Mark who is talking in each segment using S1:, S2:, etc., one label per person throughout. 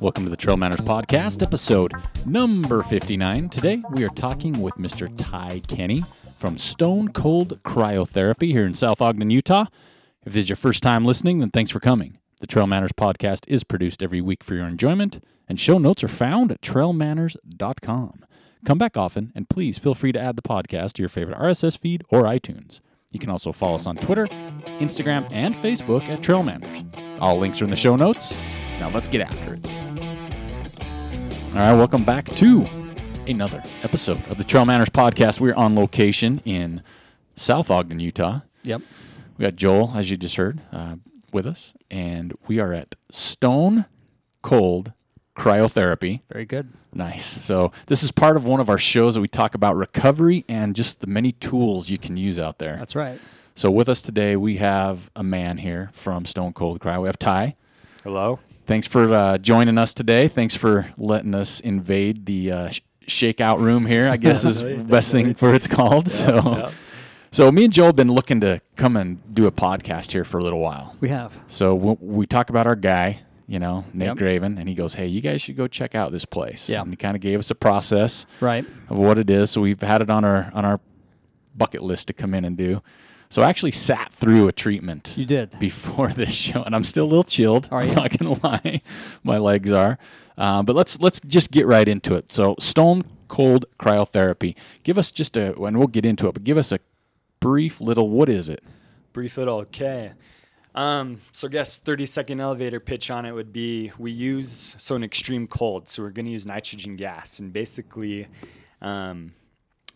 S1: Welcome to the Trail Manners Podcast, episode number 59. Today we are talking with Mr. Ty Kenny from Stone Cold Cryotherapy here in South Ogden, Utah. If this is your first time listening, then thanks for coming. The Trail Manners Podcast is produced every week for your enjoyment, and show notes are found at trailmanners.com. Come back often, and please feel free to add the podcast to your favorite RSS feed or iTunes. You can also follow us on Twitter, Instagram, and Facebook at Trail Manners. All links are in the show notes. Now let's get after it. All right, welcome back to another episode of the Trail Manners Podcast. We're on location in South Ogden, Utah.
S2: Yep.
S1: We got Joel, as you just heard, uh, with us, and we are at Stone Cold Cryotherapy.
S2: Very good.
S1: Nice. So this is part of one of our shows that we talk about recovery and just the many tools you can use out there.
S2: That's right.
S1: So with us today, we have a man here from Stone Cold Cryo. We have Ty.
S3: Hello.
S1: Thanks for uh, joining us today. Thanks for letting us invade the uh, sh- shakeout room here. I guess is best thing for it's called. so, so me and Joel have been looking to come and do a podcast here for a little while.
S2: We have.
S1: So w- we talk about our guy, you know, Nate
S2: Yep.
S1: Graven, and he goes, "Hey, you guys should go check out this place."
S2: Yeah.
S1: and he kind of gave us a process
S2: Right.
S1: of what it is. So we've had it on our on our bucket list to come in and do. So I actually sat through a treatment
S2: You did.
S1: before this show, and I'm still a little chilled.
S2: Are
S1: I'm
S2: you?
S1: not gonna lie, my legs are. Um, but let's let's just get right into it. So Stone Cold Cryotherapy. Give us just a, and we'll get into it. But give us a brief little. What is it?
S3: Brief little. okay. Um, so I guess 30 second elevator pitch on it would be we use so an extreme cold. So we're gonna use nitrogen gas and basically um,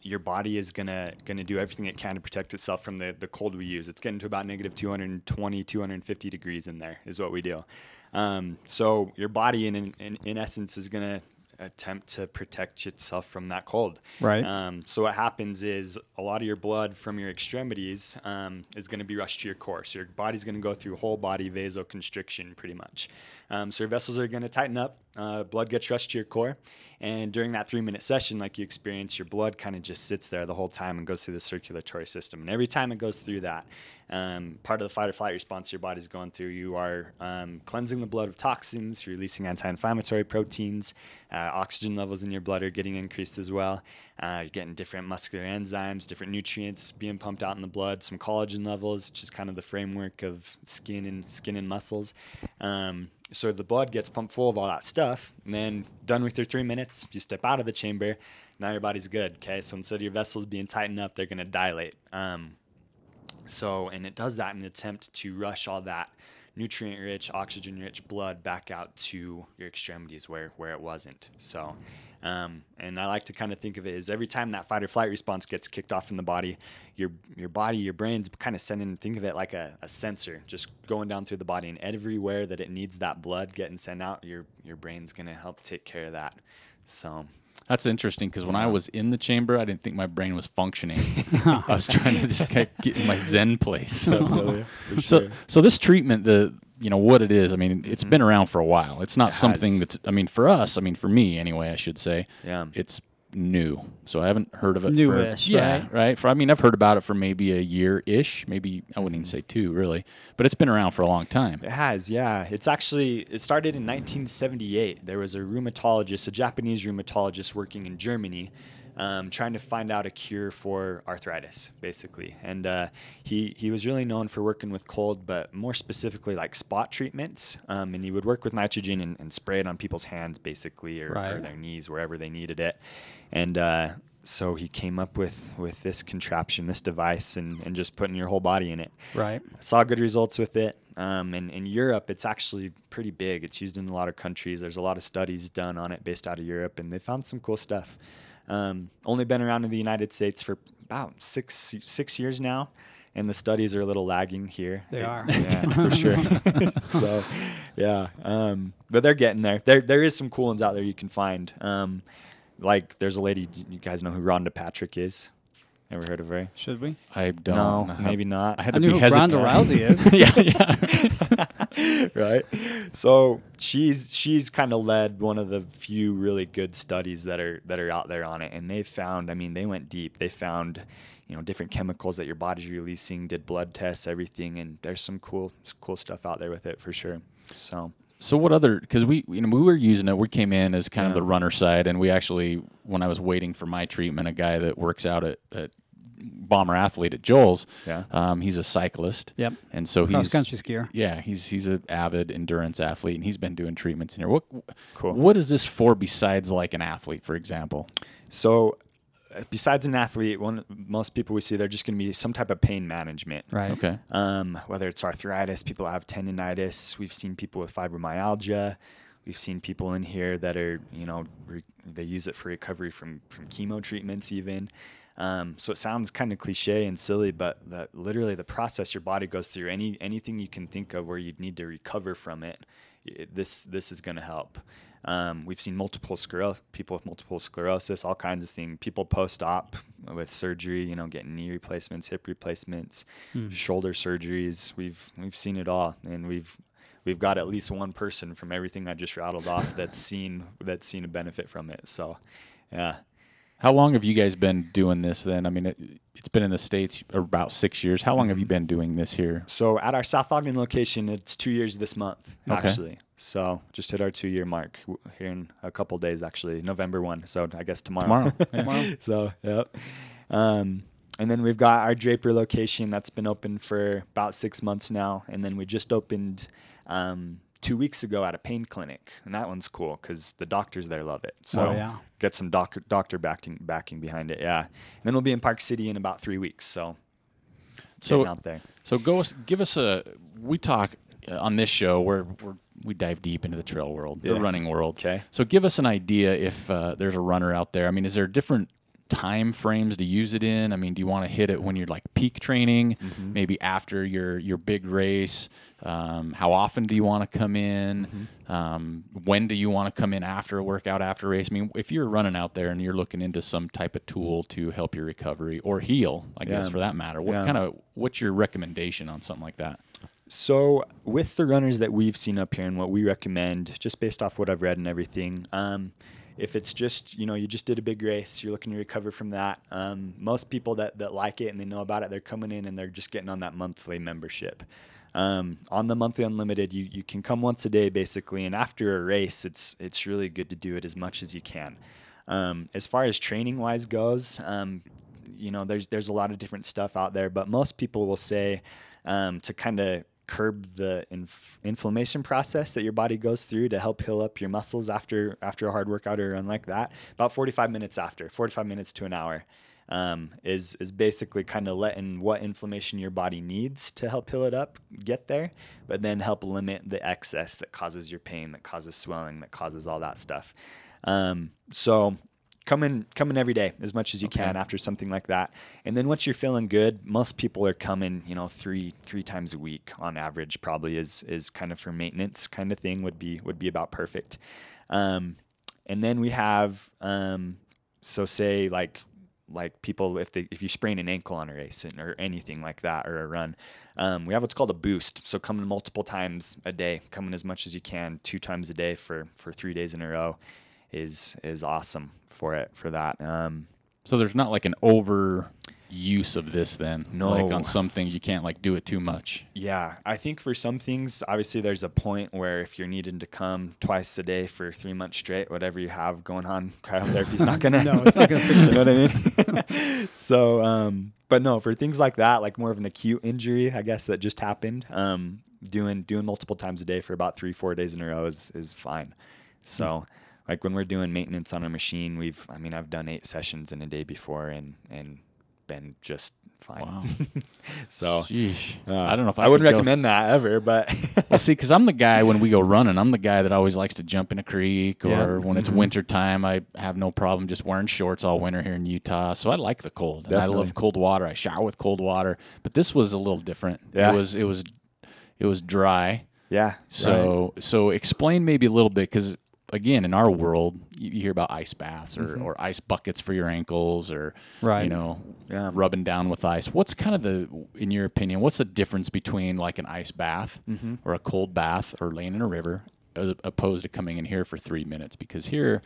S3: your body is gonna gonna do everything it can to protect itself from the, the cold we use. It's getting to about negative 220, 250 degrees in there is what we do. Um, so your body in, in in essence is gonna attempt to protect itself from that cold.
S2: Right.
S3: Um, so what happens is a lot of your blood from your extremities um, is going to be rushed to your core. So your body's going to go through whole body vasoconstriction pretty much. Um, so your vessels are going to tighten up. Uh, blood gets rushed to your core, and during that three-minute session, like you experience, your blood kind of just sits there the whole time and goes through the circulatory system. And every time it goes through that, um, part of the fight or flight response your body's going through, you are um, cleansing the blood of toxins, releasing anti-inflammatory proteins, uh, oxygen levels in your blood are getting increased as well. Uh, you're getting different muscular enzymes, different nutrients being pumped out in the blood, some collagen levels, which is kind of the framework of skin and skin and muscles. Um, so the blood gets pumped full of all that stuff, and then done with your three minutes, you step out of the chamber. Now your body's good. Okay, so instead of your vessels being tightened up, they're going to dilate. Um, so, and it does that in an attempt to rush all that nutrient rich, oxygen rich blood back out to your extremities where, where it wasn't. So, um, and I like to kind of think of it as every time that fight or flight response gets kicked off in the body, your, your body, your brain's kind of sending, think of it like a, a sensor just going down through the body and everywhere that it needs that blood getting sent out, your, your brain's going to help take care of that. So,
S1: That's interesting because when I was in the chamber, I didn't think my brain was functioning. I was trying to just kind of get in my Zen place. So, so, so this treatment, the you know what it is. I mean, it's mm-hmm. been around for a while. It's not
S3: It
S1: something
S3: has.
S1: that's. I mean, for us, I mean, for me anyway, I should say.
S3: Yeah.
S1: It's new, so I haven't heard of it.
S2: Newish,
S1: for, yeah,
S2: right?
S1: right. For I mean, I've heard about it for maybe a year ish. Maybe I wouldn't even say two, really, but it's been around for a long time.
S3: It has, yeah. It's actually it started in 1978. There was a rheumatologist, a Japanese rheumatologist working in Germany, um, trying to find out a cure for arthritis, basically. And uh, he he was really known for working with cold, but more specifically like spot treatments. Um, and he would work with nitrogen and, and spray it on people's hands, basically, or, or their knees, wherever they needed it. And uh, so he came up with with this contraption, this device, and, and just putting your whole body in it
S2: Right.
S3: saw good results with it. Um, and in Europe, it's actually pretty big. It's used in a lot of countries. There's a lot of studies done on it based out of Europe, and they found some cool stuff. Um, only been around in the United States for about six six years now, and the studies are a little lagging here.
S2: They
S3: It-
S2: are.
S3: yeah, for sure. so, yeah, um, but they're getting there. There there is some cool ones out there you can find. Um, like there's a lady. You guys know who Rhonda Patrick is? Ever heard of Ray?
S2: Should we?
S1: I don't.
S3: No,
S1: I-
S3: maybe not.
S1: I had
S2: I
S1: to
S2: knew
S1: be
S2: who
S1: hesitant.
S2: Ronda Rousey is.
S1: yeah, yeah.
S3: right? So she's she's kind of led one of the few really good studies that are that are out there on it, and they found. I mean, they went deep. They found, you know, different chemicals that your body's releasing. Did blood tests, everything, and there's some cool cool stuff out there with it for sure. So
S1: So what other? Because we, you know, we were using it. We came in as kind of the runner side, and we actually, when I was waiting for my treatment, a guy that works out at, at Bomber Athlete at Joel's,
S3: Yeah.
S1: um, he's a cyclist.
S2: Yep.
S1: And so he's Cross
S2: country skier.
S1: Yeah, he's he's an avid endurance athlete, and he's been doing treatments in here. What
S3: Cool.
S1: What is this for besides like an athlete, for example?
S3: so. uh, Besides an athlete, one most people we see they're just going to be some type of pain management.
S2: Right.
S1: Okay.
S3: um, whether it's arthritis, people have tendonitis. We've seen people with fibromyalgia. We've seen people in here that are, you know, re- they use it for recovery from from chemo treatments, even. Um, so it sounds kind of cliche and silly, but that literally the process your body goes through, any anything you can think of where you'd need to recover from it, i- this this is going to help. Um, we've seen multiple sclerosis, people with multiple sclerosis, all kinds of things. People post-op with surgery, you know, getting knee replacements, hip replacements, shoulder surgeries. We've we've seen it all, and we've we've got at least one person from everything I just rattled off that's seen that's seen a benefit from it. So, yeah.
S1: How long have you guys been doing this? Then I mean, it, it's been in the states about six years. How long have you been doing this here?
S3: So at our South Ogden location, it's two years this month,
S1: Okay.
S3: actually. So just hit our two year mark here in a couple days, actually, November 1. So I guess tomorrow.
S1: Tomorrow. Tomorrow.
S3: so, yep. Um, and then we've got our Draper location that's been open for about six months now. And then we just opened um, two weeks ago at a pain clinic. And that one's cool because the doctors there love it. So
S2: Oh, yeah.
S3: get some doctor, doctor backing, backing behind it. Yeah. And then we'll be in Park City in about three weeks. So,
S1: So
S3: out there.
S1: So go give us a. We talk uh, on this show where we're, we dive deep into the trail world, the running world.
S3: Okay.
S1: So give us an idea if uh, there's a runner out there. I mean, is there different time frames to use it in? I mean, do you want to hit it when you're like peak training,
S3: Mm-hmm.
S1: maybe after your your big race? Um, how often do you want to come in?
S3: Mm-hmm.
S1: Um, when do you want to come in after a workout, after a race? I mean, if you're running out there and you're looking into some type of tool to help your recovery or heal, I guess for that matter, what
S3: Yeah.
S1: kind of what's your recommendation on something like that?
S3: So, with the runners that we've seen up here and what we recommend, just based off what I've read and everything, um, if it's just you know you just did a big race, you're looking to recover from that. Um, most people that that like it and they know about it, they're coming in and they're just getting on that monthly membership. Um, on the monthly unlimited, you you can come once a day basically, and after a race, it's it's really good to do it as much as you can. Um, as far as training wise goes, um, you know, there's there's a lot of different stuff out there, but most people will say um, to kind of curb the inf- inflammation process that your body goes through to help heal up your muscles after after a hard workout or run like that. About 45 minutes after, 45 minutes to an hour. Um, is is basically kind of letting what inflammation your body needs to help heal it up get there, but then help limit the excess that causes your pain, that causes swelling, that causes all that stuff. Um, so come in come in every day as much as you can after something like that. And then once you're feeling good most people are coming you know three three times a week on average probably is is kind of for maintenance kind of thing would be would be about perfect. Um, and then we have um, so say like like people if they if you sprain an ankle on a race and- or anything like that or a run um, we have what's called a boost. So coming multiple times a day coming as much as you can two times a day for for three days in a row is is awesome for it for that um,
S1: So there's not like an over use of this then.
S3: No like
S1: on some things you can't like do it too much.
S3: Yeah, I think for some things, obviously, there's a point where if you're needing to come twice a day for three months straight, whatever you have going on, cryotherapy's not gonna.
S2: No, it's not gonna fix it
S3: you know what I mean? so, um, but no, for things like that, like more of an acute injury, I guess that just happened. Um, doing doing multiple times a day for about three four days in a row is is fine. So. Like when we're doing maintenance on a machine, we've I mean I've done eight sessions in a day before and and been just fine.
S1: Wow.
S3: so uh,
S1: I don't know if I,
S3: I, wouldn't
S1: go-
S3: recommend that ever, but
S1: Well, see, because I'm the guy when we go running, I'm the guy that always likes to jump in a creek, or
S2: Yeah.
S1: when it's winter time, I have no problem just wearing shorts all winter here in Utah. So I like the cold, and I love cold water. I shower with cold water, but this was a little different.
S3: Yeah.
S1: It was it was it was dry.
S3: yeah.
S1: So so explain maybe a little bit because again in our world you, you hear about ice baths or, or ice buckets for your ankles or
S2: Right.
S1: you know
S3: Yeah.
S1: rubbing down with ice. What's kind of the in your opinion what's the difference between like an ice bath or a cold bath or laying in a river as opposed to coming in here for three minutes because here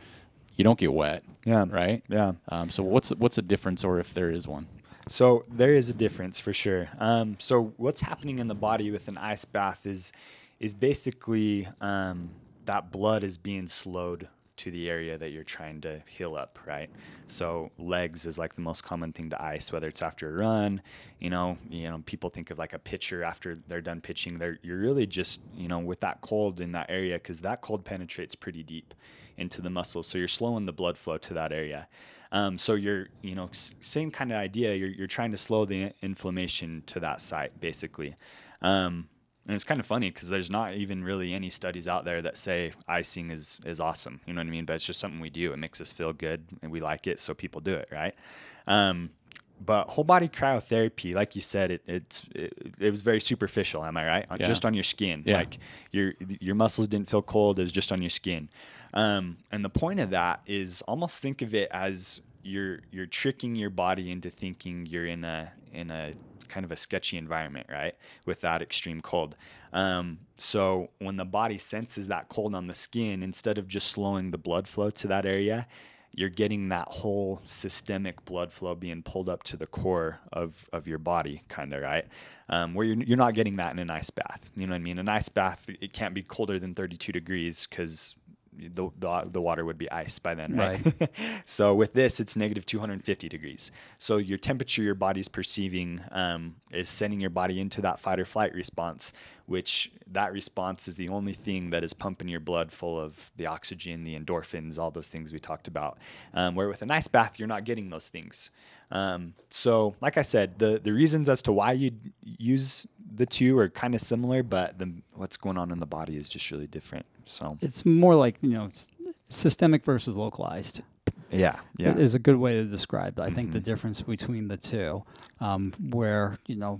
S1: you don't get wet.
S3: Yeah.
S1: Right.
S3: Yeah.
S1: Um, so what's what's the difference or if there is one?
S3: So there is a difference for sure. Um, so what's happening in the body with an ice bath is is basically um, that blood is being slowed to the area that you're trying to heal up, right? So legs is like the most common thing to ice, whether it's after a run, you know, you know, people think of like a pitcher after they're done pitching. They're you're really just, you know, with that cold in that area because that cold penetrates pretty deep into the muscles. So you're slowing the blood flow to that area. Um, so you're, you know, same kind of idea. You're, you're trying to slow the inflammation to that site, basically. Um, and it's kind of funny because there's not even really any studies out there that say icing is is awesome. You know what I mean? But it's just something we do. It makes us feel good, and we like it, so people do it, right? Um, but whole body cryotherapy, like you said, it it's it, it was very superficial. Am I right?
S1: Yeah.
S3: Just on your skin,
S1: Yeah.
S3: like your your muscles didn't feel cold. It was just on your skin. Um, and the point of that is almost think of it as you're you're tricking your body into thinking you're in a in a kind of a sketchy environment, right? With that extreme cold. Um, so when the body senses that cold on the skin, instead of just slowing the blood flow to that area, you're getting that whole systemic blood flow being pulled up to the core of, of your body, kind of, right? Um, where you're, you're not getting that in an ice bath. You know what I mean? An ice bath, it can't be colder than 32 degrees because the, the, the water would be ice by then, right? so with this, it's negative 250 degrees. So your temperature your body's perceiving um, is sending your body into that fight or flight response, which that response is the only thing that is pumping your blood full of the oxygen, the endorphins, all those things we talked about. Um, where with an ice bath, you're not getting those things. Um, so, like I said, the the reasons as to why you use the two are kind of similar, but the what's going on in the body is just really different. So,
S2: It's more like you know, systemic versus localized.
S3: yeah, yeah,
S2: is a good way to describe, I think, the difference between the two. Um, where, you know,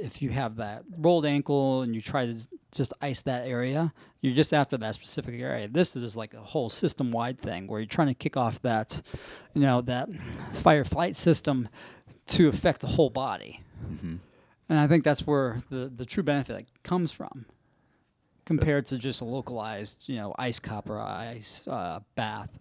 S2: if you have that rolled ankle and you try to just ice that area, you're just after that specific area. This is like a whole system wide thing where you're trying to kick off that, you know, that fire flight system to affect the whole body. And I think that's where the, the true benefit comes from compared to just a localized, you know, ice cup or ice uh, bath.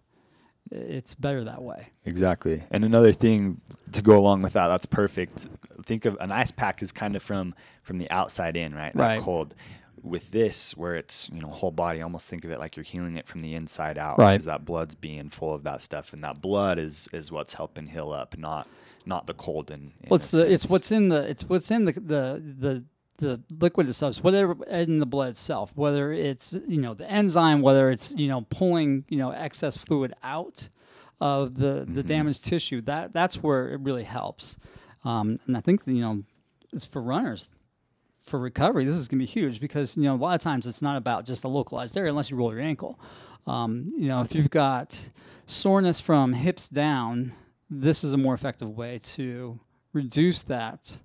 S2: It's better that way.
S3: Exactly. And another thing to go along with that, that's perfect. Think of an ice pack is kind of from from the outside in, right? That
S2: Right.
S3: cold. With this, where it's you know whole body, almost think of it like you're healing it from the inside out,
S2: Right.
S3: Because that blood's being full of that stuff, and that blood is is what's helping heal up, not not the cold. In
S2: Well, it's the it's what's in the it's what's in the the the the liquid itself, whatever in the blood itself, whether it's you know the enzyme, whether it's you know pulling you know excess fluid out of the the damaged tissue. That that's where it really helps. Um, and I think you know it's for runners for recovery. This is going to be huge because you know a lot of times it's not about just a localized area unless you roll your ankle. Um, you know if you've got soreness from hips down, this is a more effective way to reduce that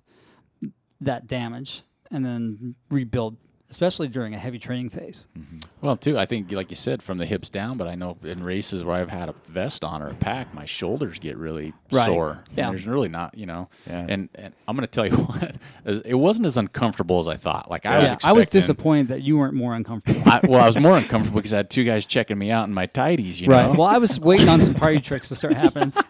S2: that damage and then rebuild, especially during a heavy training phase. Mm-hmm.
S1: Well, too, I think, like you said, from the hips down. But I know in races where I've had a vest on or a pack, my shoulders get really
S2: Right.
S1: sore.
S2: Yeah.
S1: And there's really not, you know.
S3: Yeah.
S1: And and I'm going to tell you what, it wasn't as uncomfortable as I thought. Like I was expecting.
S2: I was disappointed that you weren't more uncomfortable.
S1: I, well, I was more uncomfortable because I had two guys checking me out in my tighties. You
S2: right.
S1: know.
S2: Well, I was waiting on some party tricks to start happening.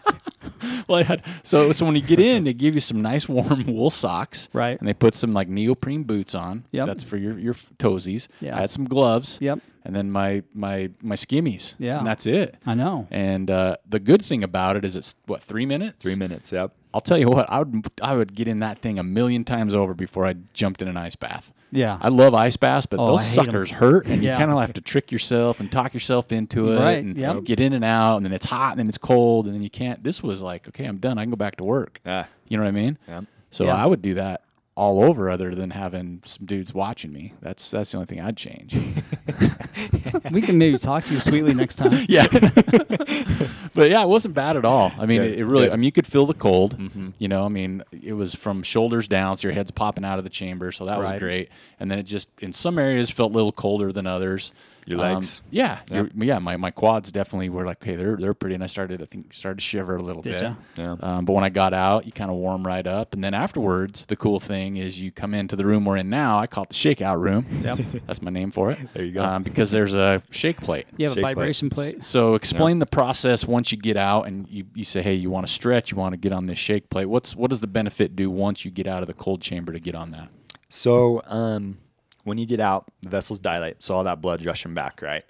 S1: well, I had, so so when you get in, they give you some nice warm wool socks,
S2: Right.
S1: And they put some like neoprene boots on.
S2: Yep.
S1: That's for your your toesies.
S2: Yeah.
S1: I had some gloves.
S2: Yep.
S1: And then my my my skimmies.
S2: Yeah.
S1: And that's it.
S2: I know.
S1: And uh, the good thing about it is it's what three minutes.
S3: three minutes. Yep.
S1: I'll tell you what, I would I would get in that thing a million times over before I jumped in an ice bath.
S2: Yeah.
S1: I love ice baths, but
S2: Oh,
S1: those
S2: I hate 'em.
S1: suckers hurt, and
S2: Yeah.
S1: you kind of have to trick yourself and talk yourself into it,
S2: Right,
S1: and
S2: yep.
S1: get in and out, and then it's hot, and then it's cold, and then you can't. This was like, okay, I'm done. I can go back to work.
S3: Yeah.
S1: You know what I mean?
S3: Yeah.
S1: So
S2: Yeah.
S1: I would do that all over, other than having some dudes watching me. That's that's the only thing I'd change.
S2: we can maybe talk to you sweetly next time.
S1: yeah, but yeah, it wasn't bad at all. I mean,
S3: Good,
S1: it, it really.
S3: good.
S1: I mean, you could feel the cold. Mm-hmm. You know, I mean, it was from shoulders down, so your head's popping out of the chamber, so that was great. And then it just in some areas felt a little colder than others.
S3: Your
S1: Um,
S3: legs?
S1: yeah, your- yeah. My, my quads definitely were like, okay, they're they're pretty. And I started, I think, started to shiver a little
S2: Did
S1: bit.
S2: ya?
S3: Yeah.
S1: Um, but when I got out, you kind of warm right up, and then afterwards, the cool thing is you come into the room we're in now. I call it the shakeout room.
S2: Yep.
S1: That's my name for it.
S3: There you go.
S1: Um, because there's a shake plate.
S2: You have a
S3: Shake plate.
S2: vibration plate.
S1: So explain the process once you get out and you, you say, hey, you want to stretch, you want to get on this shake plate. What's what does the benefit do once you get out of the cold chamber to get on that?
S3: So um, when you get out, the vessels dilate, so all that blood's rushing back, right?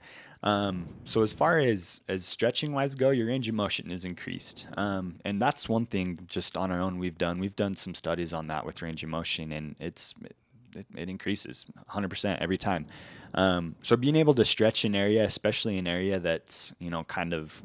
S3: Um, so as far as as stretching wise go, your range of motion is increased, um, and that's one thing just on our own we've done. We've done some studies on that with range of motion, and it's it, it increases 100% every time. Um, so being able to stretch an area, especially an area that's you know kind of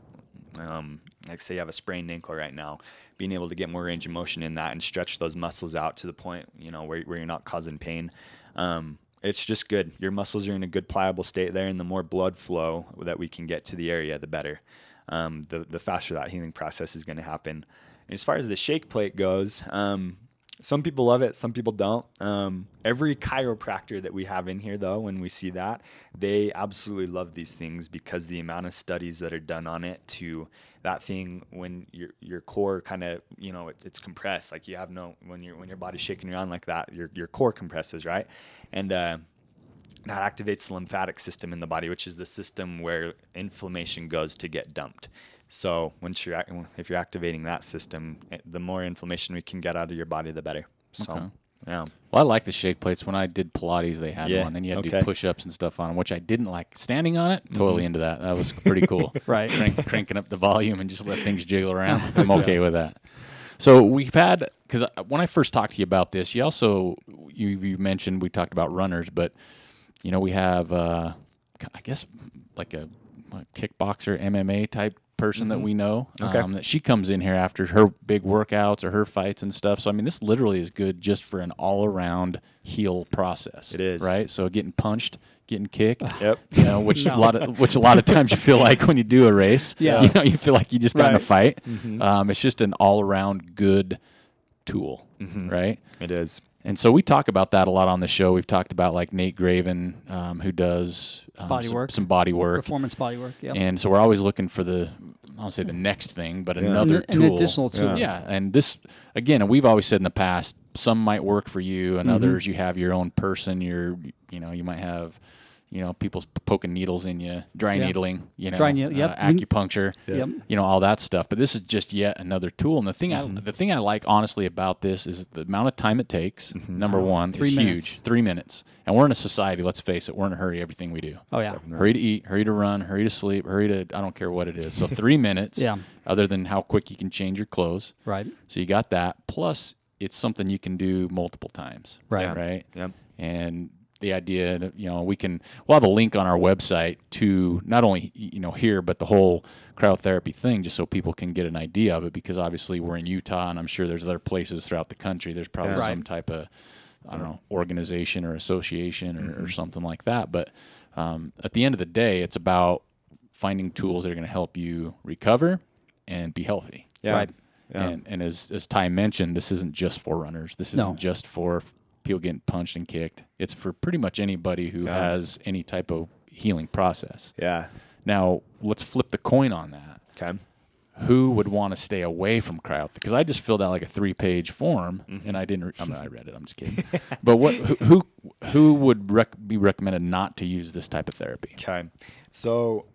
S3: um, like say you have a sprained ankle right now, being able to get more range of motion in that and stretch those muscles out to the point you know where, where you're not causing pain. Um, it's just good. Your muscles are in a good pliable state there, and the more blood flow that we can get to the area, the better. Um, the the faster that healing process is going to happen. And as far as the shake plate goes, um, some people love it, some people don't. Um, every chiropractor that we have in here, though, when we see that, they absolutely love these things because the amount of studies that are done on it to that thing when your your core kind of you know it, it's compressed, like you have no when your when your body's shaking around like that, your your core compresses, right? And uh, that activates the lymphatic system in the body, which is the system where inflammation goes to get dumped. So once you're if you're activating that system, eh, the more inflammation we can get out of your body, the better. So
S1: Okay.
S3: yeah,
S1: Well, I like the shake plates. When I did Pilates, they had
S3: Yeah,
S1: one, and you had to do push ups and stuff on them, which I didn't like. Standing on it, totally into that. That was pretty cool.
S2: Right.
S1: Crank, cranking up the volume and just let things jiggle around. I'm okay with that. So we've had because when I first talked to you about this, you also you, you mentioned we talked about runners, but you know we have uh, I guess like a, a kickboxer MMA type person that we know
S3: Mm-hmm. Okay.
S1: um, that she comes in here after her big workouts or her fights and stuff. So I mean, this literally is good just for an all around heal process.
S3: It is.
S1: right. So getting punched, getting kicked.
S3: Yep.
S1: You know, which
S2: No.
S1: a lot of which a lot of times you feel like when you do a race.
S2: Yeah.
S1: You know, you feel like you just got in a
S2: Right.
S1: fight. Um, it's just an all around good tool, right?
S3: it is.
S1: And so we talk about that a lot on the show. We've talked about like Nate Graven, um, who does um,
S2: Body
S1: some,
S2: work.
S1: some body work,
S2: Performance body work. Yeah.
S1: and so we're always looking for the I don't say the next thing, but
S2: An-
S1: another
S2: an
S1: tool,
S2: additional tool.
S1: Yeah, and this again, and we've always said in the past, some might work for you,
S2: Mm-hmm.
S1: and others you have your own person. You're, you know, you might have, you know, people poking needles in you, dry
S2: Yeah.
S1: needling, you know,
S2: Dry needle- yep.
S1: uh, acupuncture,
S2: Yep.
S1: you know, all that stuff. But this is just yet another tool. And the thing,
S2: Mm-hmm.
S1: I, the thing I like honestly about this is the amount of time it takes. Number one
S2: Three
S1: is
S2: minutes.
S1: huge, three minutes. And we're in a society. Let's face it, we're in a hurry. Everything we do.
S2: Oh yeah.
S1: Hurry to eat, hurry to run, hurry to sleep, hurry to I don't care what it is. So three minutes.
S2: Yeah.
S1: Other than how quick you can change your clothes.
S2: Right.
S1: So you got that. Plus, it's something you can do multiple times.
S2: Right.
S1: Right.
S3: Yep.
S1: And the idea, that, you know, we can we'll have a link on our website to not only you know here, but the whole cryotherapy thing, just so people can get an idea of it. Because obviously we're in Utah, and I'm sure there's other places throughout the country. There's probably
S3: Yeah.
S1: some type of I don't know organization or association or,
S3: Mm-hmm.
S1: or something like that. But um, at the end of the day, it's about finding tools that are going to help you recover and be healthy.
S3: Yeah.
S2: Right.
S3: Yeah.
S1: And, and as, as Ty mentioned, this isn't just for runners. This isn't just for f- people getting punched and kicked. It's for pretty much anybody who
S3: Yeah.
S1: has any type of healing process.
S3: yeah.
S1: Now, let's flip the coin on that.
S3: Okay.
S1: Who would want to stay away from cryo? Because I just filled out like a three-page form,
S3: Mm-hmm.
S1: and I didn't. Re- I mean, I read it. I'm just kidding. but what? Who? Who, who would rec- be recommended not to use this type of therapy?
S3: Okay. So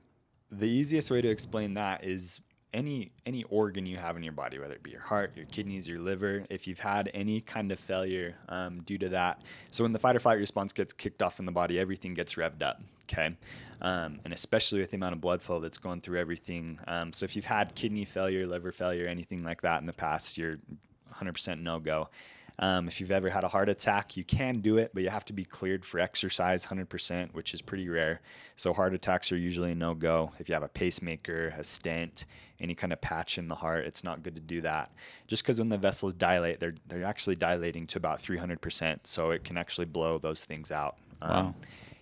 S3: the easiest way to explain that is any any organ you have in your body, whether it be your heart, your kidneys, your liver, if you've had any kind of failure um, due to that. So when the fight or flight response gets kicked off in the body, everything gets revved up. Okay. Um, and especially with the amount of blood flow that's going through everything. Um, so if you've had kidney failure, liver failure, anything like that in the past, you're 100% no go. Um, if you've ever had a heart attack, you can do it, but you have to be cleared for exercise 100%, which is pretty rare. So heart attacks are usually no go. If you have a pacemaker, a stent, any kind of patch in the heart, it's not good to do that. Just because when the vessels dilate, they're they're actually dilating to about 300%, so it can actually blow those things out. Um,
S1: Wow.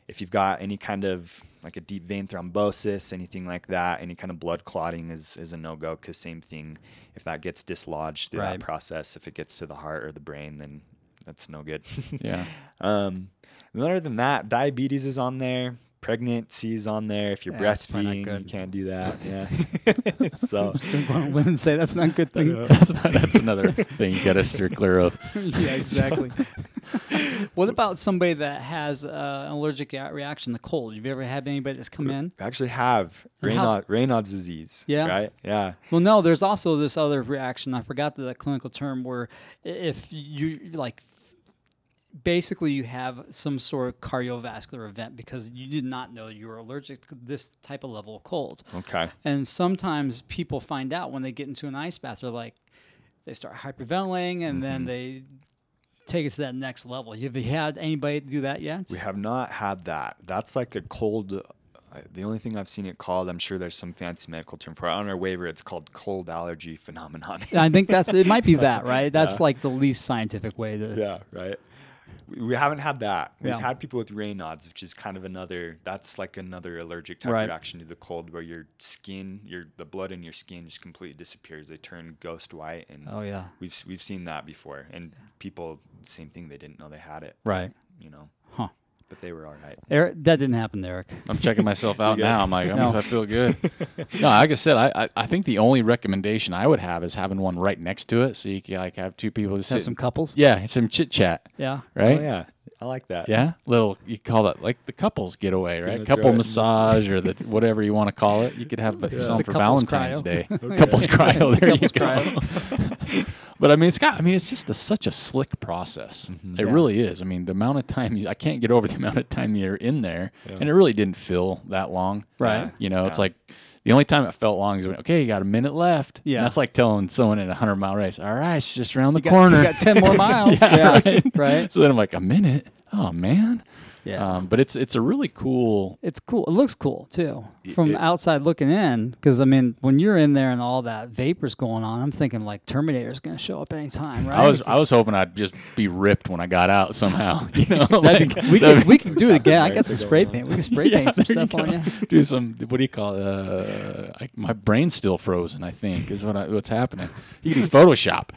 S3: If you've got any kind of like a deep vein thrombosis, anything like that, any kind of blood clotting is, is a no go because same thing. If that gets dislodged through
S2: Right.
S3: that process, if it gets to the heart or the brain, then that's no good.
S1: Yeah.
S3: Um, other than that, diabetes is on there. Pregnancy is on there. If you're
S2: Yeah, that's probably not
S3: breastfeeding, you can't do that. Yeah. so
S2: Women say that's not a good thing.
S1: that's, not, that's another thing you got to steer clear of.
S2: yeah, exactly. what about somebody that has uh, an allergic reaction to cold? Have you ever had anybody that's come in?
S3: actually have Raynaud, Raynaud's disease.
S2: Yeah?
S3: Right. Yeah.
S2: Well, no, there's also this other reaction. I forgot the clinical term where if you like basically you have some sort of cardiovascular event because you did not know you were allergic to this type of level of colds.
S3: Okay.
S2: And sometimes people find out when they get into an ice bath, they're like, they start hyperventilating and
S3: Mm-hmm.
S2: then they take it to that next level. Have you had anybody do that yet?
S3: We have not had that. That's like a cold. uh, The only thing I've seen it called, I'm sure there's some fancy medical term for it. On our waiver, it's called cold allergy phenomenon.
S2: I think that's it. Might be that, right? That's like the least scientific way to.
S3: yeah, right. We, haven't had that. We've
S2: Yeah.
S3: had people with Raynaud's, which is kind of another. That's like another allergic type
S2: Right.
S3: reaction to the cold, where your skin, your the blood in your skin just completely disappears. They turn ghost white, and
S2: Oh yeah.
S3: we've we've seen that before. And people, same thing. They didn't know they had it.
S2: Right.
S3: You know. But they were all right.
S2: Aric, that didn't happen, Aric.
S1: I'm checking myself out now. I'm like, I'm,
S2: No.
S1: I feel good. no, like I said, I, I I think the only recommendation I would have is having one right next to it, so you can like have two people just
S2: Have
S1: sit.
S2: some couples.
S1: yeah, some chit chat,
S2: Yeah.
S1: right?
S3: Oh yeah, I like that.
S1: Yeah, little you call that like the couples getaway, right?
S3: Gonna
S1: Couple
S3: throw it in
S1: massage or the whatever you want to call it. You could have but some for Valentine's
S2: cryo.
S1: Day. Couples cryo. There
S2: Couples
S1: you go. But I mean, it's got. I mean, it's just a, such a slick process.
S3: Mm-hmm.
S1: It
S2: Yeah.
S1: really is. I mean, the amount of time you, I can't get over the amount of time you're in there, and it really didn't feel that long.
S2: Right.
S1: You know, it's like. The only time it felt long is when okay, you got a minute left. And
S2: Yeah.
S1: that's like telling someone in a hundred mile race. All right, it's just around the
S2: got-
S1: corner.
S2: you got 10 more miles.
S1: yeah,
S2: Yeah,
S1: right.
S2: right.
S1: So then I'm like, a minute? Oh man.
S2: Yeah.
S1: Um, but it's it's a really cool.
S2: It's cool. It looks cool too from
S1: it-
S2: outside looking in. Because I mean, when you're in there and all that vapors going on, I'm thinking like Terminator's going to show up anytime, right?
S1: I was I was hoping I'd just be ripped when I got out somehow. You know, like,
S2: be- we could we could do it again. I got some spray
S3: on.
S2: paint. We can spray paint some
S1: there you
S2: stuff on you.
S1: do some what do you call it? Uh, I, my brain's still frozen. I think is what I, what's happening. You can do Photoshop.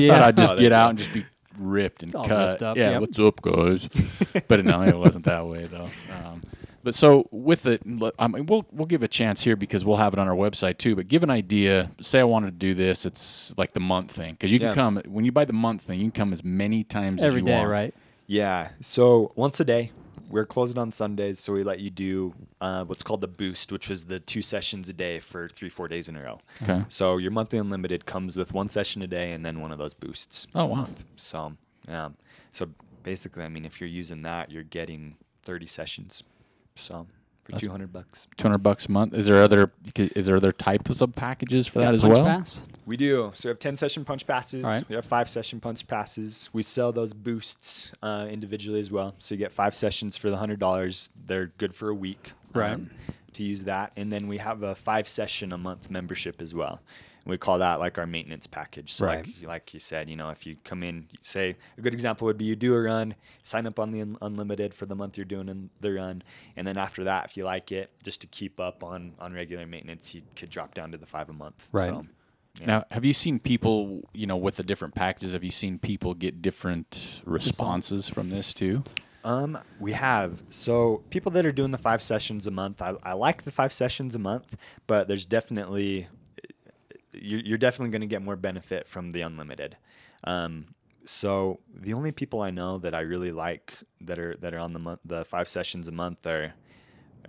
S2: Yeah.
S1: I'd just
S3: Oh,
S1: get out and just be ripped and
S2: all
S1: cut.
S2: ripped up,
S1: yeah,
S2: yep.
S1: what's up, guys? but no, it wasn't that way though. Um, but so with it, I mean, we'll we'll give a chance here because we'll have it on our website too. But give an idea. Say I wanted to do this. It's like the month thing because you can
S3: Yeah.
S1: come when you buy the month thing. You can come as many times
S2: Every
S1: as you
S2: day,
S1: want.
S2: right?
S3: Yeah. So once a day, we're closing on Sundays, so we let you do uh, what's called the boost, which was the two sessions a day for three, four days in a row.
S1: Okay.
S3: So your monthly unlimited comes with one session a day and then one of those boosts.
S1: Oh wow.
S3: So yeah. So basically, I mean, if you're using that, you're getting 30 sessions. So for
S1: That's
S3: 200 bucks.
S1: Two hundred bucks a month. Is there other? Is there other types of packages for that
S2: Got
S1: as
S2: punch
S1: well?
S2: pass?
S3: We do. So we have 10 session punch passes.
S2: Right.
S3: We have five session punch passes. We sell those boosts uh, individually as well. So you get five sessions for the $100. They're good for a week um,
S2: Right.
S3: to use that. And then we have a five session a month membership as well. We call that like our maintenance package. So
S2: Right.
S3: like, like you said, you know, if you come in, say a good example would be you do a run, sign up on the un- unlimited for the month you're doing in the run, and then after that, if you like it, just to keep up on on regular maintenance, you could drop down to the five a month.
S2: Right.
S3: So, yeah.
S1: Now, have you seen people, you know, with the different packages? Have you seen people get different responses from this too?
S3: Um, we have so people that are doing the five sessions a month. I, I like the five sessions a month, but there's definitely you're, you're definitely going to get more benefit from the unlimited. Um, so the only people I know that I really like that are that are on the month the five sessions a month are.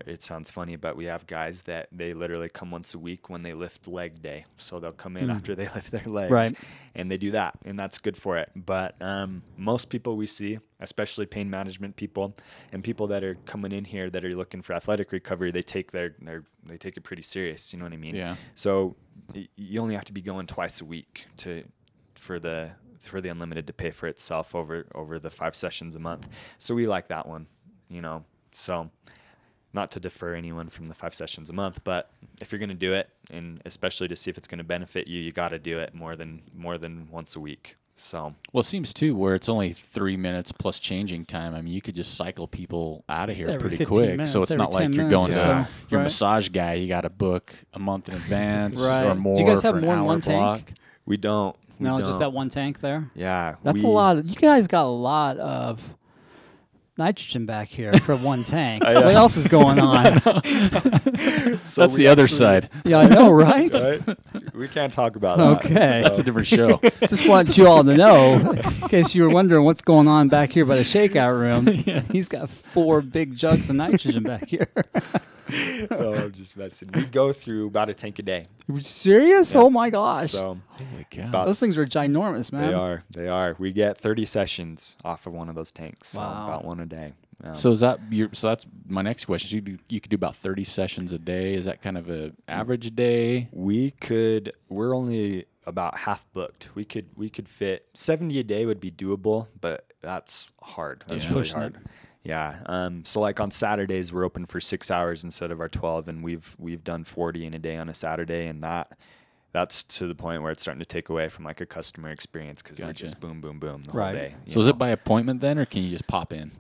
S3: It sounds funny, but we have guys that they literally come once a week when they lift leg day. So they'll come in
S2: Mm.
S3: after they lift their legs,
S2: Right.
S3: and they do that, and that's good for it. But um, most people we see, especially pain management people, and people that are coming in here that are looking for athletic recovery, they take their, their they take it pretty serious. You know what I mean?
S1: Yeah.
S3: So you only have to be going twice a week to for the for the unlimited to pay for itself over over the five sessions a month. So we like that one, you know. So not to defer anyone from the five sessions a month, but if you're going to do it, and especially to see if it's going to benefit you, you got to do it more than more than once a week. So
S1: Well, it seems too where it's only three minutes plus changing time. I mean, you could just cycle people out of here
S2: Every
S1: pretty quick.
S2: minutes,
S1: so it's not like you're going
S3: or
S1: to
S3: so,
S1: your
S2: right?
S1: massage guy. You got to book a month in advance
S2: Right.
S1: or
S2: Do you guys have more than
S1: hour
S2: one tank?
S3: we don't. We
S2: No,
S3: don't.
S2: just that one tank there.
S3: Yeah,
S2: That's
S3: we,
S2: a lot. Of, you guys got a lot of nitrogen back here for one tank.
S3: I, uh,
S2: What else is going on?
S3: So
S1: That's the other
S3: actually-
S1: side.
S2: yeah, I know, right?
S3: Right? we can't talk about that.
S2: Okay.
S1: That's a different show.
S2: Just want you all to know, in case you were wondering what's going on back here by the shakeout room. He's got four big jugs of nitrogen back here.
S3: oh, I'm just messing. We go through about a tank a day.
S2: Are you serious?
S3: Yeah.
S2: Oh my gosh.
S3: So
S1: Holy cow.
S3: About-
S2: Those things are ginormous, man.
S3: they are. They are. We get 30 sessions off of one of those tanks. So
S2: Wow.
S3: about one a day. Um,
S1: So is that your? So that's my next question. So you do, you could do about thirty sessions a day. Is that kind of a average day?
S3: we could. We're only about half booked. We could. We could fit 70 a day would be doable, but that's hard. That's
S1: Yeah.
S3: really
S2: Pushing it.
S3: hard. Yeah. Um, so like on Saturdays we're open for six hours instead of our 12, and we've we've done 40 in a day on a Saturday, and that that's to the point where it's starting to take away from like a customer experience because we're just boom, boom, boom the
S2: Right.
S3: whole day. you
S1: So is it by appointment then, or can you just pop in?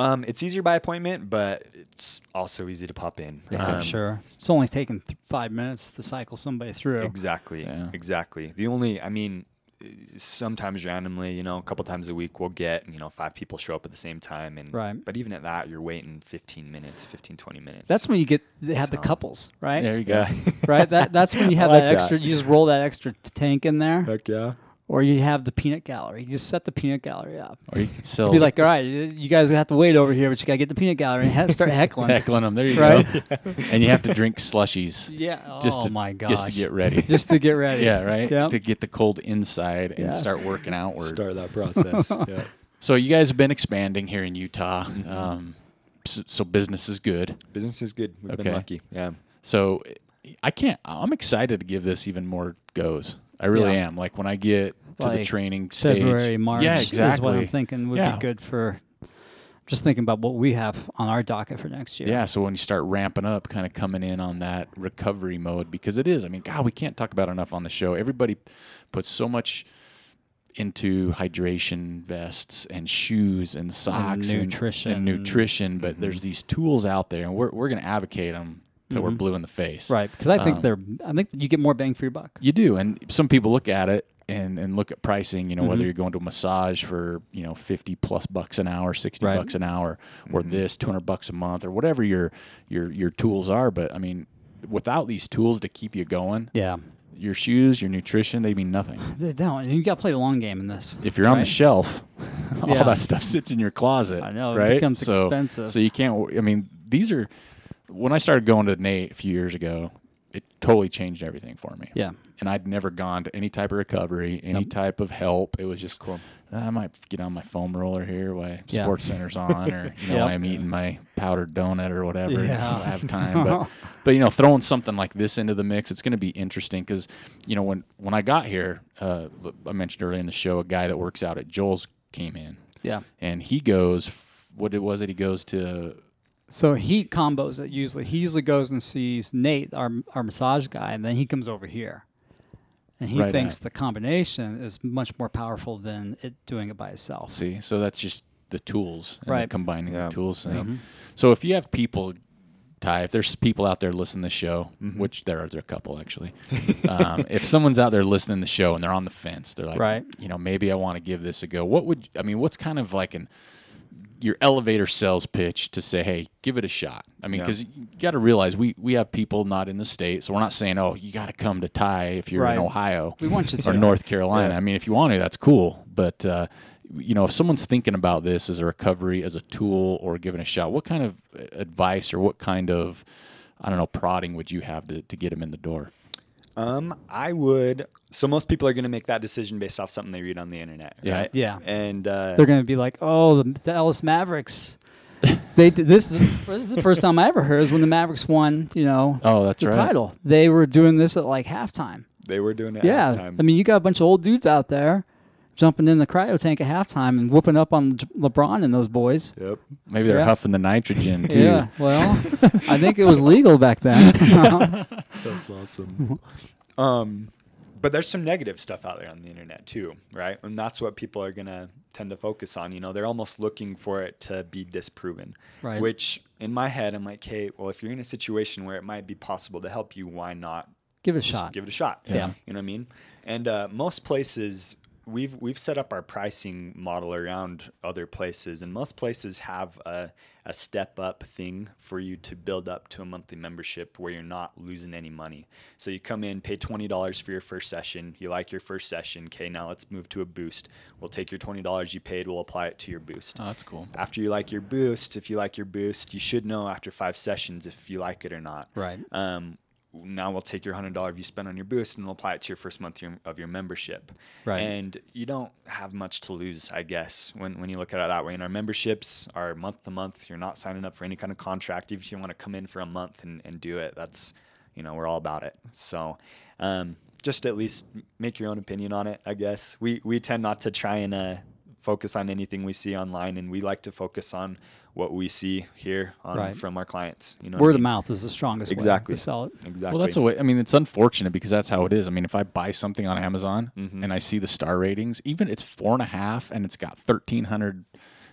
S3: Um, it's easier by appointment, but it's also easy to pop in.
S2: Yeah,
S3: um,
S2: I'm sure. It's only taking th- five minutes to cycle somebody through.
S3: Exactly.
S1: Yeah.
S3: Exactly. The only, I mean, uh, sometimes randomly, you know, a couple times a week we'll get, you know, five people show up at the same time. And,
S2: Right.
S3: But even at that, you're waiting 15 minutes, 15, 20 minutes.
S2: That's when you get they have the couples, right?
S1: There you go.
S2: right. That that's when you have
S3: like
S2: that extra.
S3: that.
S2: You just roll that extra t- tank in there,
S3: Heck yeah.
S2: Or you have the peanut gallery. You just set the peanut gallery up.
S1: Or you could sell.
S2: Be like, all right, you you guys have to wait over here, but you gotta get the peanut gallery and he- start heckling.
S1: heckling them. There you
S2: Right?
S1: go. and you have to drink slushies
S2: Yeah.
S1: just
S2: oh
S1: to
S2: my gosh.
S1: just to get ready.
S2: Just to get ready.
S1: yeah, right.
S2: Yep.
S1: To get the cold inside and
S2: Yes.
S1: start working outward.
S3: Start that process. yeah.
S1: So you guys have been expanding here in Utah.
S2: Mm-hmm.
S1: Um, so, so business is good.
S3: Business is good. We've
S1: Okay.
S3: been lucky. Yeah.
S1: So I can't. I'm excited to give this even more goes. I really
S2: Yeah.
S1: am. Like when I get to the training stage.
S2: February, March
S1: Yeah,
S2: is
S1: exactly.
S2: what I'm thinking would
S1: Yeah.
S2: be good for. Just thinking about what we have on our docket for next year.
S1: Yeah, so when you start ramping up, kind of coming in on that recovery mode, because it is. I mean, God, we can't talk about enough on the show. Everybody puts so much into hydration vests and shoes and socks and
S2: nutrition.
S1: and, nutrition, but there's these tools out there, and we're we're going to advocate them till we're blue in the face.
S2: Right. Because I think
S1: Um,
S2: they're. I think you get more bang for your buck.
S1: You do, and some people look at it and, and look at pricing. You know,
S2: Mm-hmm.
S1: whether you're going to a massage for you know fifty plus bucks an hour, sixty
S2: Right.
S1: bucks an hour, or this two hundred bucks a month, or whatever your your your tools are. But I mean, without these tools to keep you going,
S2: Yeah.
S1: your shoes, your nutrition, they mean nothing.
S2: They don't. You got to play the long game in this.
S1: If you're on the
S2: right?
S1: shelf,
S2: Yeah.
S1: all that stuff sits in your closet.
S2: I know, it
S1: right?
S2: becomes
S1: so,
S2: expensive.
S1: So you can't. I mean, these are. When I started going to Nate a few years ago, it totally changed everything for me.
S2: Yeah.
S1: and I'd never gone to any type of recovery, any type of help. It was just
S3: Cool.
S1: I might get on my foam roller here while
S2: Yeah.
S1: Sports Center's on, or you know,
S2: Yep.
S1: I'm eating my powdered donut or whatever.
S2: Yeah.
S1: I have time, but but you know, throwing something like this into the mix, it's going to be interesting because you know when when I got here, uh, I mentioned earlier in the show, a guy that works out at Joel's came in,
S2: Yeah.
S1: and he goes. What it was that he goes to
S2: So he combos it usually. He usually goes and sees Nate, our our massage guy, and then he comes over here. And he
S1: Right
S2: thinks
S1: on.
S2: the combination is much more powerful than it doing it by itself.
S1: See, so that's just the tools, and the
S2: Right.
S1: combining
S3: Yeah.
S1: the tools thing. So if you have people, Ty, if there's people out there listening to the show, which there are, there are a couple actually. um, if someone's out there listening to the show and they're on the fence, they're like,
S2: Right.
S1: you know, maybe I want to give this a go. What would I mean? What's kind of like an your elevator sales pitch to say, hey, give it a shot. I mean,
S3: Yeah.
S1: because you got to realize we we have people not in the state, so we're not saying, oh, you got to come to Ty if you're in Ohio
S2: We want you to. or.
S1: North Carolina.
S3: Yeah.
S1: I mean, if you want to, that's cool. But uh, you know, if someone's thinking about this as a recovery, as a tool, or giving a shot, what kind of uh, advice or what kind of I don't know prodding would you have to, to get them in the door?
S3: Um, I would. So most people are going to make that decision based off something they read on the internet,
S1: Yeah.
S3: right?
S2: Yeah.
S3: And uh,
S2: They're going to be like, "Oh, the, the Dallas Mavericks." they did this. Is, this is the first time I ever heard is when the Mavericks won. You know,
S1: Oh, that's
S2: the
S1: right.
S2: title. They were doing this at like halftime.
S3: they were doing it
S2: Yeah,
S3: at halftime.
S2: I mean, you got a bunch of old dudes out there jumping in the cryo tank at halftime and whooping up on LeBron and those boys.
S3: Yep.
S1: Maybe they're
S2: Yeah.
S1: huffing the nitrogen too.
S2: Yeah, well, I think it was legal back then.
S3: That's awesome. um, but there's some negative stuff out there on the internet too, right? And that's what people are gonna tend to focus on. You know, they're almost looking for it to be disproven.
S2: Right.
S3: Which in my head, I'm like, hey, well, if you're in a situation where it might be possible to help you, why not
S2: Give it a
S3: just
S2: shot.
S3: Give it a shot.
S2: Yeah.
S3: You know what I mean? And uh, most places we've we've set up our pricing model around other places, and most places have a, a step up thing for you to build up to a monthly membership where you're not losing any money. So you come in, pay twenty dollars for your first session. You like your first session. Okay, now let's move to a boost. We'll take your twenty dollars you paid. We'll apply it to your boost.
S1: Oh, that's cool.
S3: After you like your boost, if you like your boost, you should know after five sessions if you like it or not.
S2: Right.
S3: Um, now we'll take your hundred dollar you spend on your boost and we'll apply it to your first month your- of your membership.
S2: Right.
S3: And you don't have much to lose, I guess, when, when you look at it that way. And our memberships are month to month. You're not signing up for any kind of contract. If you want to come in for a month and, and do it, that's, you know, we're all about it. So, um, just at least make your own opinion on it, I guess. We, we tend not to try and, uh, focus on anything we see online and we like to focus on what we see here on,
S2: Right.
S3: from our clients. You know, what I
S2: Word of mouth is the strongest
S3: Exactly.
S2: way to sell it.
S3: Exactly.
S1: Well, that's the way. I mean, it's unfortunate because that's how it is. I mean, if I buy something on Amazon
S3: Mm-hmm.
S1: and I see the star ratings, even it's four and a half and it's got thirteen hundred,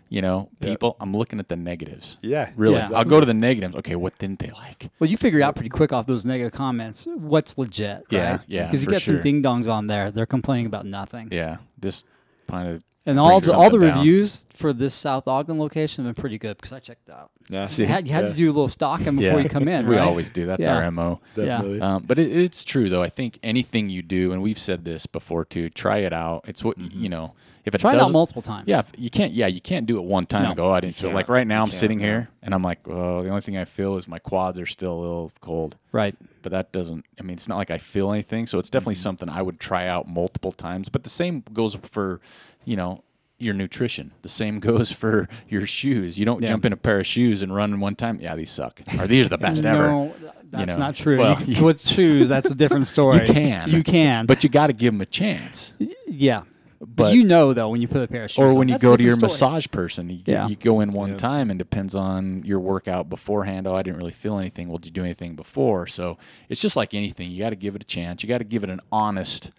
S1: you know, people, I'm looking at the negatives.
S3: Yeah,
S1: Really,
S2: Yeah.
S1: I'll go to the negatives. Okay, what didn't they like?
S2: Well, you figure out pretty quick off those negative comments what's legit.
S1: Yeah,
S2: right?
S1: yeah,
S2: Because you
S1: for
S2: get
S1: sure.
S2: some ding dongs on there. They're complaining about nothing.
S1: Yeah, this kind of
S2: And all the, all the
S1: down.
S2: reviews for this South Ogden location have been pretty good because I checked it out.
S3: Yeah.
S1: See,
S2: You had, you had
S3: Yeah.
S2: to do a little stalking before you come in,
S1: we always do. That's
S2: Yeah.
S1: our mo.
S3: Definitely.
S1: Um, but it, it's true though. I think anything you do, and we've said this before too. Try it out. It's what you know. If it
S2: Try it out multiple times.
S1: Yeah, you can't. Yeah, you can't do it one time
S2: No.
S1: and go. Oh, I didn't feel like right now. I'm sitting here and I'm like, oh, the only thing I feel is my quads are still a little cold.
S2: Right.
S1: But that doesn't. I mean, it's not like I feel anything. So it's definitely
S2: Mm-hmm.
S1: something I would try out multiple times. But the same goes for, you know. Your nutrition. The same goes for your shoes. You don't
S2: Yeah.
S1: jump in a pair of shoes and run in one time. Yeah, these suck. Or these are the best ever.
S2: No, th- that's
S1: know.
S2: not true.
S1: Well,
S2: You- with shoes, that's a different story.
S1: You can.
S2: You can.
S1: But you got to give them a chance.
S2: yeah. But,
S1: But-
S2: you know, though, when you put a pair of shoes
S1: or
S2: on,
S1: when you go to your
S2: story.
S1: massage person, you,
S2: Yeah.
S1: you go in one
S3: Yeah.
S1: time and depends on your workout beforehand. Oh, I didn't really feel anything. Well, did you do anything before? So it's just like anything. You got to give it a chance. You got to give it an honest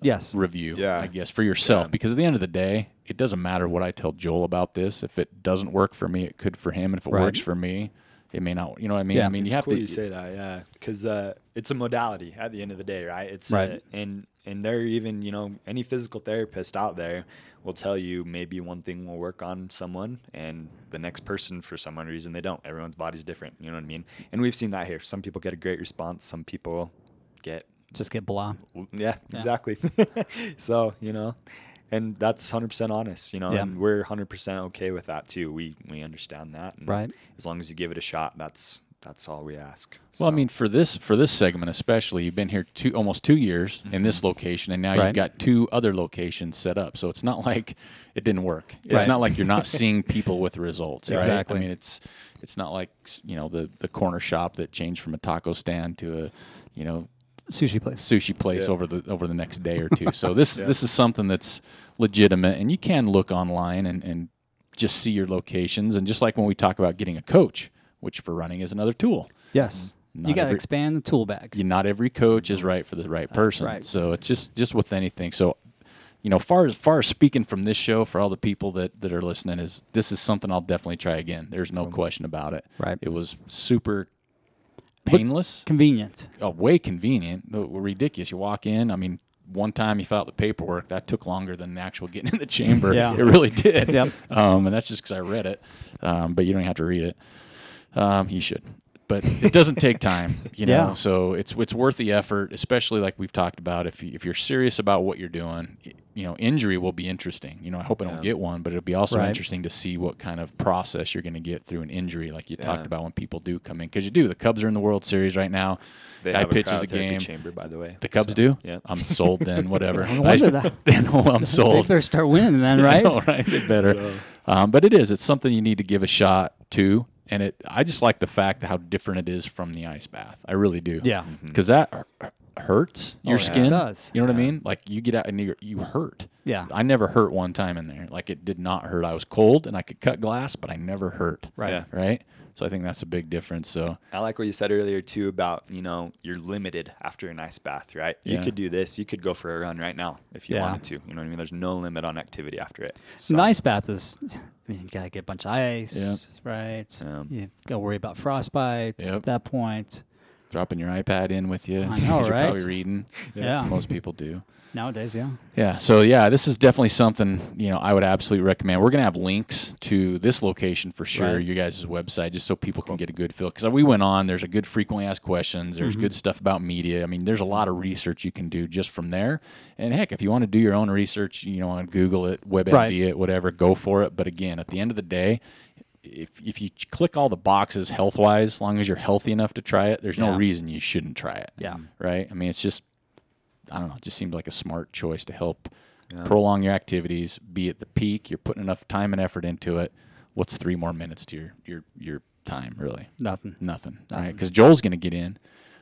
S2: Yes.
S1: review,
S3: Yeah.
S1: I guess, for yourself.
S3: Yeah.
S1: Because at the end of the day, it doesn't matter what I tell Joel about this. If it doesn't work for me, it could for him. And if it
S2: Right.
S1: works for me, it may not. You know what I mean?
S2: Yeah.
S1: I mean,
S3: It's
S1: you have
S3: cool
S1: to.
S3: you say that, yeah, because uh, it's a modality at the end of the day, right? It's
S2: Right.
S3: A, and and there even you know any physical therapist out there will tell you maybe one thing will work on someone and the next person for some odd reason they don't. Everyone's body's different. You know what I mean? And we've seen that here. Some people get a great response. Some people get
S2: Just get blah.
S3: yeah, exactly. so you know, and that's hundred percent honest. You know,
S2: Yeah.
S3: and we're hundred percent okay with that too. We we understand that. And
S2: Right.
S3: As long as you give it a shot, that's that's all we ask.
S1: Well, I mean, for this for this segment especially, you've been here two almost two years in this mm-hmm. location, and now
S2: Right.
S1: you've got two other locations set up. So it's not like it didn't work. It's
S2: Right.
S1: not like you're not seeing people with results. Right?
S2: Exactly.
S1: I mean, it's it's not like you know the the corner shop that changed from a taco stand to a you know
S2: Sushi place.
S1: sushi place
S3: Yeah.
S1: over the over the next day or two. So this this is something that's legitimate, and you can look online and and just see your locations. And just like when we talk about getting a coach, which for running is another tool
S2: Yes.
S1: Not
S2: you got to expand the tool bag.
S1: you, not every coach is right for the right person.
S2: right.
S1: So it's just just with anything. So you know, far as far as speaking from this show for all the people that that are listening is this is something I'll definitely try again. There's no question about it.
S2: Right.
S1: It was super painless.
S2: Convenient.
S1: Oh, way convenient. Ridiculous. You walk in. I mean. One time you filled out the paperwork, that took longer than the actual getting in the chamber.
S2: Yeah.
S1: It really did.
S2: Yep.
S1: Um, and that's just because I read it. Um, but you don't have to read it. Um, you should, but it doesn't take time, you know.
S2: Yeah.
S1: So it's it's worth the effort, especially like we've talked about. If you, if you're serious about what you're doing, you know, injury will be interesting. You know, I hope I don't
S3: Yeah.
S1: get one, but it'll be also
S2: Right.
S1: interesting to see what kind of process you're going to get through an injury, like you talked about when people do come in, because you do. The Cubs are in the World Series right now.
S3: they
S1: Guy
S3: have
S1: pitches a
S3: cryotherapy
S1: game.
S3: chamber, by the way.
S1: The Cubs
S3: so,
S1: do.
S3: Yeah.
S1: I'm sold. Then whatever.
S2: No wonder that.
S1: Then I'm sold.
S2: They
S1: sold.
S2: better start winning then, right?
S1: know, right? They better. Um, but it is. It's something you need to give a shot to, and it. I just like the fact how different it is from the ice bath. I really do.
S2: Yeah.
S1: Because that hurt- hurts oh, your
S2: Oh, yeah.
S1: skin.
S2: It does.
S1: You know what I mean? Like you get out and you you hurt.
S2: Yeah.
S1: I never hurt one time in there. Like it did not hurt. I was cold and I could cut glass, but I never hurt.
S2: Right.
S3: Yeah.
S1: Right. So I think that's a big difference. So
S3: I like what you said earlier too about you know you're limited after an ice bath, right? You could do this. You could go for a run right now if you
S2: Yeah.
S3: wanted to. You know what I mean? There's no limit on activity after it.
S2: An ice bath is, I mean, you gotta get a bunch of ice,
S1: Yep.
S2: right?
S3: Yeah.
S2: You gotta worry about frostbite
S1: Yep.
S2: at that point.
S1: Dropping your iPad in with you.
S2: I know,
S1: 'cause You're probably reading.
S2: Yeah.
S1: Most people do.
S2: Nowadays, yeah.
S1: Yeah. So yeah, this is definitely something you know I would absolutely recommend. We're gonna have links to this location for sure,
S2: Right.
S1: your guys' website, just so people can get a good feel. Because we went on, there's a good frequently asked questions. There's
S2: Mm-hmm.
S1: good stuff about media. I mean, there's a lot of research you can do just from there. And heck, if you want to do your own research, you know, on Google it, WebMD
S2: Right.
S1: it, whatever, go for it. But again, at the end of the day. If, if you click all the boxes health wise, as long as you're healthy enough to try it, there's no
S2: Yeah.
S1: reason you shouldn't try it
S2: Yeah.
S1: right? I mean, it's just, I don't know, it just seemed like a smart choice to help prolong your activities, be at the peak. You're putting enough time and effort into it. What's three more minutes to your your your time, really?
S2: Nothing.
S1: Nothing, right? Because Joel's going to get in.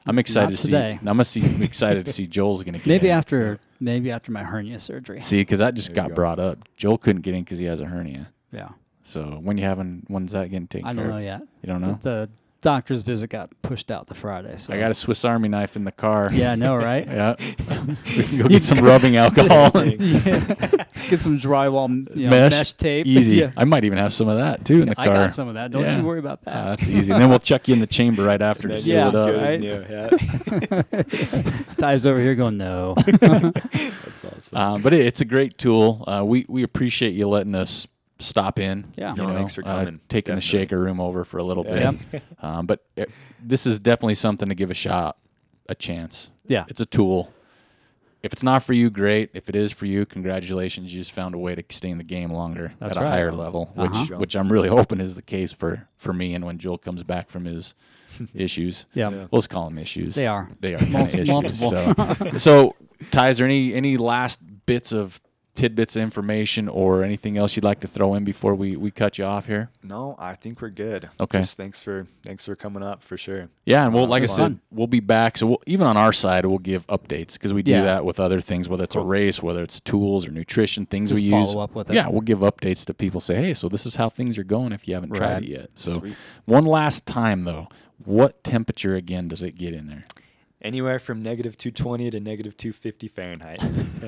S1: I'm excited
S2: Not
S1: to
S2: today.
S1: see. I'm gonna see. I'm excited to see Joel's going to get
S2: Maybe
S1: in.
S2: after maybe after my hernia surgery.
S1: See, because that just got
S3: go.
S1: brought up. Joel couldn't get in because he has a hernia.
S2: Yeah.
S1: So when you having when's that getting taken
S2: I don't
S1: care
S2: know
S1: of?
S2: yet.
S1: You don't know.
S2: The doctor's visit got pushed out to Friday. So
S1: I got a Swiss Army knife in the car.
S2: Yeah, I know, right?
S1: Yeah. we can go get some rubbing alcohol. and
S2: Get some drywall, you know,
S1: mesh,
S2: mesh, tape.
S1: Easy.
S2: Yeah.
S1: I might even have some of that too in the car.
S2: I
S1: car.
S2: got some of that. Don't
S1: Yeah.
S2: you worry about that.
S1: Ah, that's easy. And then we'll check you in the chamber right after to
S3: Then
S1: seal
S2: Yeah,
S1: it up.
S3: good as
S2: right?
S3: new, yeah.
S2: Ty's over here going, no.
S3: That's awesome.
S1: Um, but it, it's a great tool. Uh, we we appreciate you letting us stop in.
S2: Yeah.
S1: you
S3: No,
S1: know,
S3: thanks for
S1: uh,
S3: coming.
S1: taking the shaker room over for a little bit.
S2: Yep.
S1: Um, but it, this is definitely something to give a shot, a chance.
S2: Yeah.
S1: It's a tool. If it's not for you, great. If it is for you, congratulations. You just found a way to stay in the game longer
S2: That's
S1: at a higher level, which
S2: Uh-huh.
S1: which I'm really hoping is the case for for me. And when Joel comes back from his issues,
S2: Yeah.
S3: Yeah.
S1: we'll just call them issues.
S2: They are.
S1: They are kind of issues.
S2: multiple.
S1: So, so Ty, is there any any last bits of tidbits of information or anything else you'd like to throw in before we, we cut you off here?
S3: No, I think we're good.
S1: Okay.
S3: Just thanks for thanks for coming up for sure.
S1: Yeah, and we'll like I
S3: that's
S1: said,
S2: fun.
S1: we'll be back. So we'll, even on our side, we'll give updates because we do
S2: Yeah.
S1: that with other things, whether it's a race, whether it's tools or nutrition, things
S2: Just
S1: we use.
S2: up with it.
S1: Yeah, we'll give updates to people. Say, hey, so this is how things are going if you haven't tried it yet. So
S3: Sweet.
S1: one last time though, what temperature again does it get in there?
S3: Anywhere from negative 220 to negative 250 Fahrenheit.
S1: That's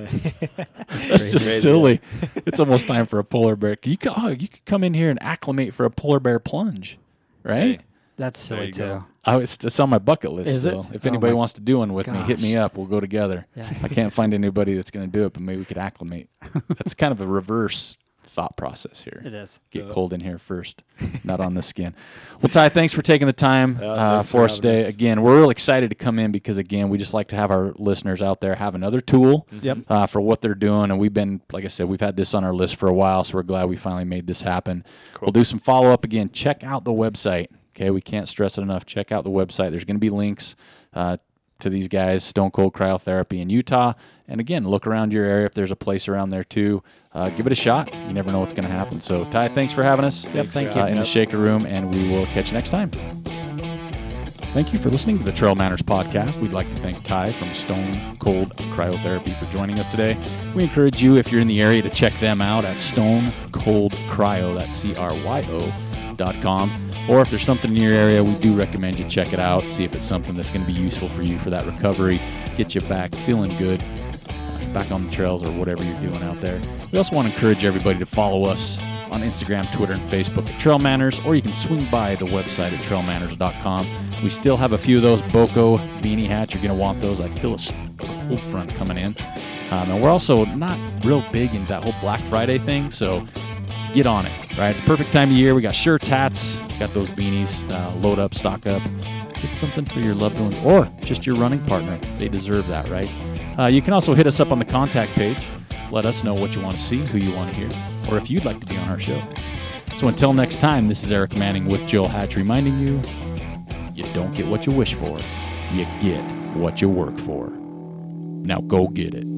S2: crazy.
S1: just
S3: Crazy,
S1: silly. it's almost time for a polar bear. You could, oh, you could come in here and acclimate for a polar bear plunge, right?
S3: Hey,
S2: That's silly too.
S3: go.
S1: Oh, it's, it's on my bucket list.
S2: Is it?
S1: If
S2: Oh
S1: anybody
S2: my
S1: wants to do one with me, hit me up. We'll go together.
S2: Yeah.
S1: I can't find anybody that's going to do it, but maybe we could acclimate. That's kind of a reverse thought process here.
S2: It is.
S1: Get cold in here first, not on the skin. Well, Ty, thanks for taking the time
S3: Yeah,
S1: uh, for
S3: for
S1: us today.
S3: us.
S1: Again, we're real excited to come in because, again, we just like to have our listeners out there have another tool
S2: Yep.
S1: uh, for what they're doing. And we've been, like I said, we've had this on our list for a while, so we're glad we finally made this happen.
S3: Cool.
S1: We'll do some follow up again. Check out the website. Okay, we can't stress it enough. Check out the website. There's going to be links uh, to these guys, Stone Cold Cryotherapy in Utah. And again, look around your area if there's a place around there too. Uh, give it a shot. You never know what's going to happen. So, Ty, thanks for having us.
S2: Yep, thank
S1: uh,
S2: you.
S1: in the Shaker Room, and we will catch you next time. Thank you for listening to the Trail Manners podcast. We'd like to thank Ty from Stone Cold Cryotherapy for joining us today. We encourage you, if you're in the area, to check them out at Stone Cold Cryo, that's C R Y O dot com. Or if there's something in your area, we do recommend you check it out, see if it's something that's going to be useful for you for that recovery, get you back feeling good, uh, back on the trails or whatever you're doing out there. We also want to encourage everybody to follow us on Instagram, Twitter, and Facebook at Trail Manners, or you can swing by the website at trailmanners.com. We still have a few of those Boco beanie hats. You're going to want those. I feel a cold front coming in. Um, and we're also not real big in that whole Black Friday thing, so get on it, right? It's perfect time of year. We got shirts, hats, got those beanies. Uh, load up, stock up. Get something for your loved ones or just your running partner. They deserve that, right? Uh, you can also hit us up on the contact page. Let us know what you want to see, who you want to hear, or if you'd like to be on our show. So until next time, this is Aric Manning with Joel Hatch reminding you you don't get what you wish for, you get what you work for. Now go get it.